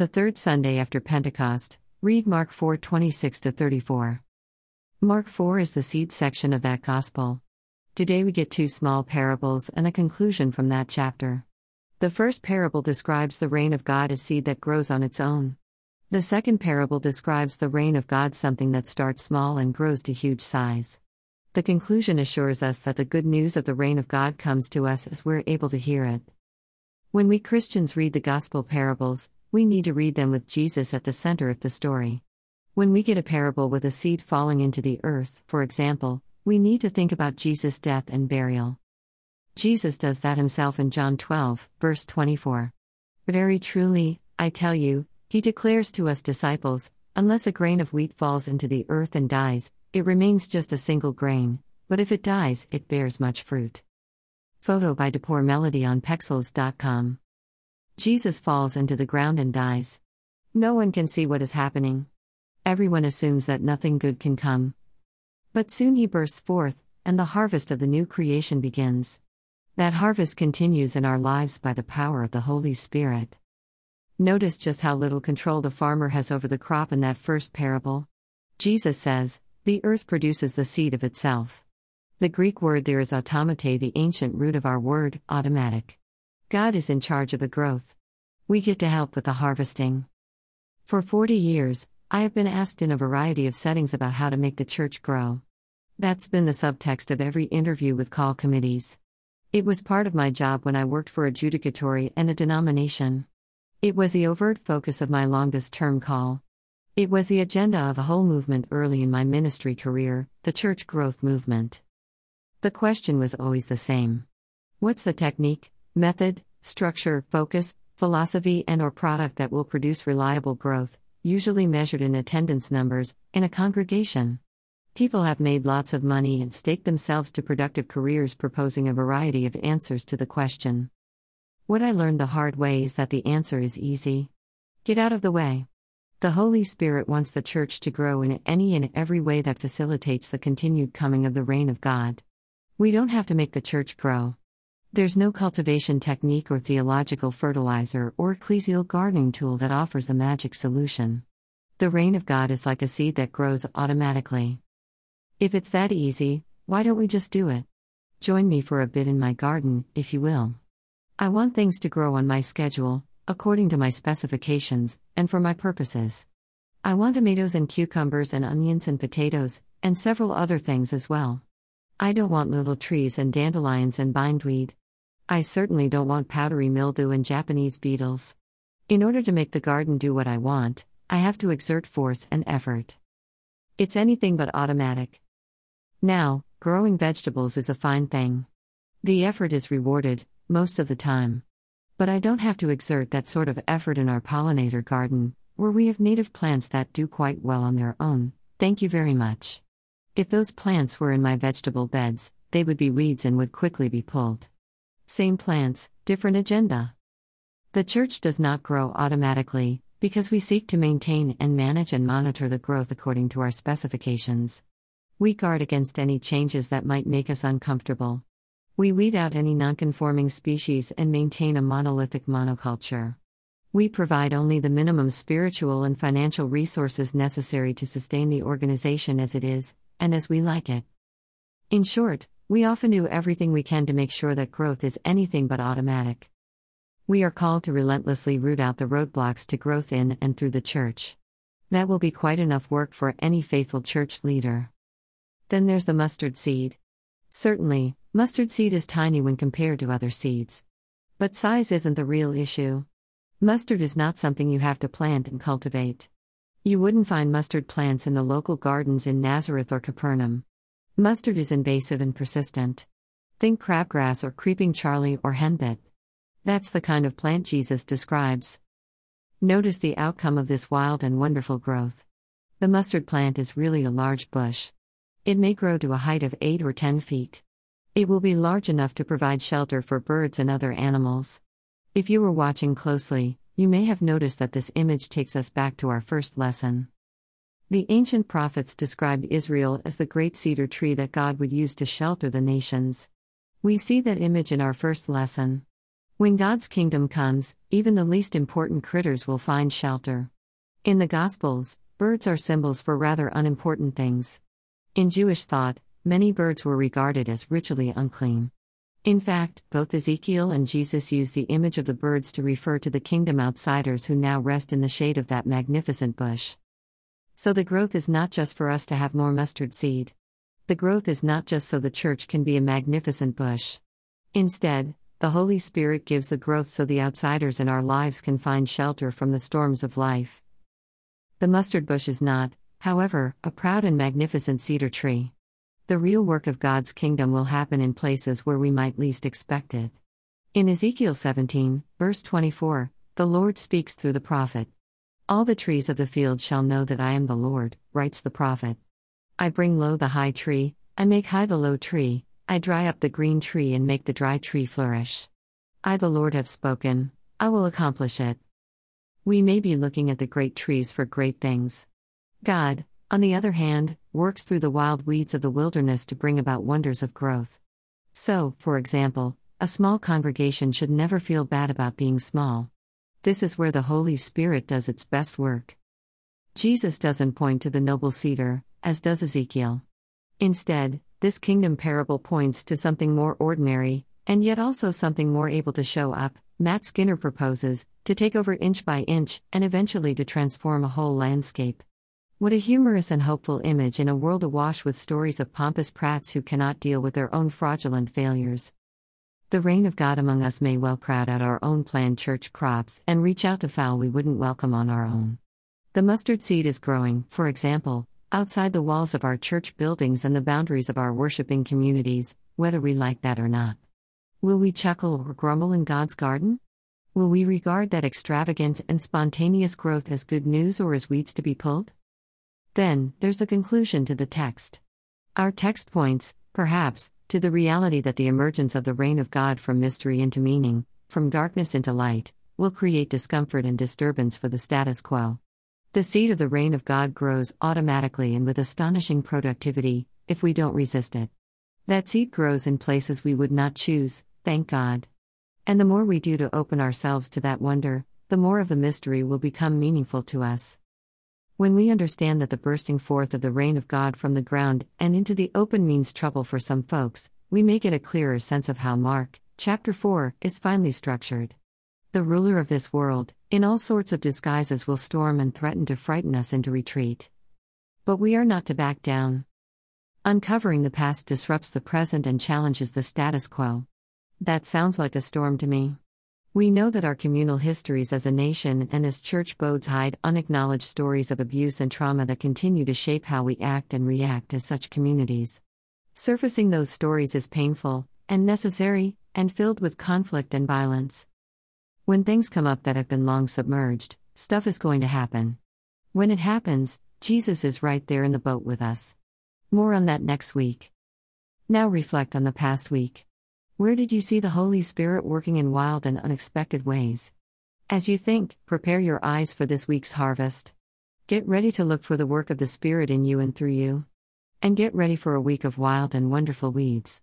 The third Sunday after Pentecost, read Mark 4 26 34. Mark 4 is the seed section of that gospel. Today we get two small parables and a conclusion from that chapter. The first parable describes the reign of God as seed that grows on its own. The second parable describes the reign of God something that starts small and grows to huge size. The conclusion assures us that the good news of the reign of God comes to us as we're able to hear it. When we Christians read the gospel parables, we need to read them with Jesus at the center of the story. When we get a parable with a seed falling into the earth, for example, we need to think about Jesus' death and burial. Jesus does that himself in John 12, verse 24. Very truly, I tell you, he declares to us disciples, unless a grain of wheat falls into the earth and dies, it remains just a single grain, but if it dies, it bears much fruit. Photo by Depor Melody on Pexels.com. Jesus falls into the ground and dies. No one can see what is happening. Everyone assumes that nothing good can come. But soon he bursts forth, and the harvest of the new creation begins. That harvest continues in our lives by the power of the Holy Spirit. Notice just how little control the farmer has over the crop in that first parable. Jesus says, The earth produces the seed of itself. The Greek word there is automate, the ancient root of our word, automatic. God is in charge of the growth. We get to help with the harvesting. For 40 years, I have been asked in a variety of settings about how to make the church grow. That's been the subtext of every interview with call committees. It was part of my job when I worked for a judicatory and a denomination. It was the overt focus of my longest term call. It was the agenda of a whole movement early in my ministry career, the church growth movement. The question was always the same What's the technique? Method, structure, focus, philosophy and or product that will produce reliable growth, usually measured in attendance numbers, in a congregation. People have made lots of money and staked themselves to productive careers proposing a variety of answers to the question. What I learned the hard way is that the answer is easy. Get out of the way. The Holy Spirit wants the church to grow in any and every way that facilitates the continued coming of the reign of God. We don't have to make the church grow. There's no cultivation technique or theological fertilizer or ecclesial gardening tool that offers the magic solution. The reign of God is like a seed that grows automatically. If it's that easy, why don't we just do it? Join me for a bit in my garden, if you will. I want things to grow on my schedule, according to my specifications, and for my purposes. I want tomatoes and cucumbers and onions and potatoes, and several other things as well. I don't want little trees and dandelions and bindweed. I certainly don't want powdery mildew and Japanese beetles. In order to make the garden do what I want, I have to exert force and effort. It's anything but automatic. Now, growing vegetables is a fine thing. The effort is rewarded, most of the time. But I don't have to exert that sort of effort in our pollinator garden, where we have native plants that do quite well on their own. Thank you very much. If those plants were in my vegetable beds, they would be weeds and would quickly be pulled. Same plants, different agenda. The church does not grow automatically, because we seek to maintain and manage and monitor the growth according to our specifications. We guard against any changes that might make us uncomfortable. We weed out any nonconforming species and maintain a monolithic monoculture. We provide only the minimum spiritual and financial resources necessary to sustain the organization as it is, and as we like it. In short, we often do everything we can to make sure that growth is anything but automatic. We are called to relentlessly root out the roadblocks to growth in and through the church. That will be quite enough work for any faithful church leader. Then there's the mustard seed. Certainly, mustard seed is tiny when compared to other seeds. But size isn't the real issue. Mustard is not something you have to plant and cultivate. You wouldn't find mustard plants in the local gardens in Nazareth or Capernaum. Mustard is invasive and persistent. Think crabgrass or creeping Charlie or henbit. That's the kind of plant Jesus describes. Notice the outcome of this wild and wonderful growth. The mustard plant is really a large bush. It may grow to a height of 8 or 10 feet. It will be large enough to provide shelter for birds and other animals. If you were watching closely, you may have noticed that this image takes us back to our first lesson. The ancient prophets described Israel as the great cedar tree that God would use to shelter the nations. We see that image in our first lesson. When God's kingdom comes, even the least important critters will find shelter. In the Gospels, birds are symbols for rather unimportant things. In Jewish thought, many birds were regarded as ritually unclean. In fact, both Ezekiel and Jesus use the image of the birds to refer to the kingdom outsiders who now rest in the shade of that magnificent bush. So the growth is not just for us to have more mustard seed. The growth is not just so the church can be a magnificent bush. Instead, the Holy Spirit gives the growth so the outsiders in our lives can find shelter from the storms of life. The mustard bush is not, however, a proud and magnificent cedar tree. The real work of God's kingdom will happen in places where we might least expect it. In Ezekiel 17, verse 24, the Lord speaks through the prophet. All the trees of the field shall know that I am the Lord, writes the prophet. I bring low the high tree, I make high the low tree, I dry up the green tree and make the dry tree flourish. I, the Lord, have spoken, I will accomplish it. We may be looking at the great trees for great things. God, on the other hand, works through the wild weeds of the wilderness to bring about wonders of growth. So, for example, a small congregation should never feel bad about being small. This is where the Holy Spirit does its best work. Jesus doesn't point to the noble cedar, as does Ezekiel. Instead, this kingdom parable points to something more ordinary, and yet also something more able to show up, Matt Skinner proposes, to take over inch by inch, and eventually to transform a whole landscape. What a humorous and hopeful image in a world awash with stories of pompous prats who cannot deal with their own fraudulent failures. The reign of God among us may well crowd out our own planned church crops and reach out to fowl we wouldn't welcome on our own. The mustard seed is growing, for example, outside the walls of our church buildings and the boundaries of our worshiping communities, whether we like that or not. Will we chuckle or grumble in God's garden? Will we regard that extravagant and spontaneous growth as good news or as weeds to be pulled? Then, there's the conclusion to the text. Our text points, perhaps, to the reality that the emergence of the reign of God from mystery into meaning, from darkness into light, will create discomfort and disturbance for the status quo. The seed of the reign of God grows automatically and with astonishing productivity, if we don't resist it. That seed grows in places we would not choose, thank God. And the more we do to open ourselves to that wonder, the more of the mystery will become meaningful to us. When we understand that the bursting forth of the reign of God from the ground and into the open means trouble for some folks, we may get a clearer sense of how Mark, chapter 4, is finely structured. The ruler of this world, in all sorts of disguises, will storm and threaten to frighten us into retreat. But we are not to back down. Uncovering the past disrupts the present and challenges the status quo. That sounds like a storm to me. We know that our communal histories as a nation and as church bodes hide unacknowledged stories of abuse and trauma that continue to shape how we act and react as such communities. Surfacing those stories is painful, and necessary, and filled with conflict and violence. When things come up that have been long submerged, stuff is going to happen. When it happens, Jesus is right there in the boat with us. More on that next week. Now reflect on the past week. Where did you see the Holy Spirit working in wild and unexpected ways? As you think, prepare your eyes for this week's harvest. Get ready to look for the work of the Spirit in you and through you. And get ready for a week of wild and wonderful weeds.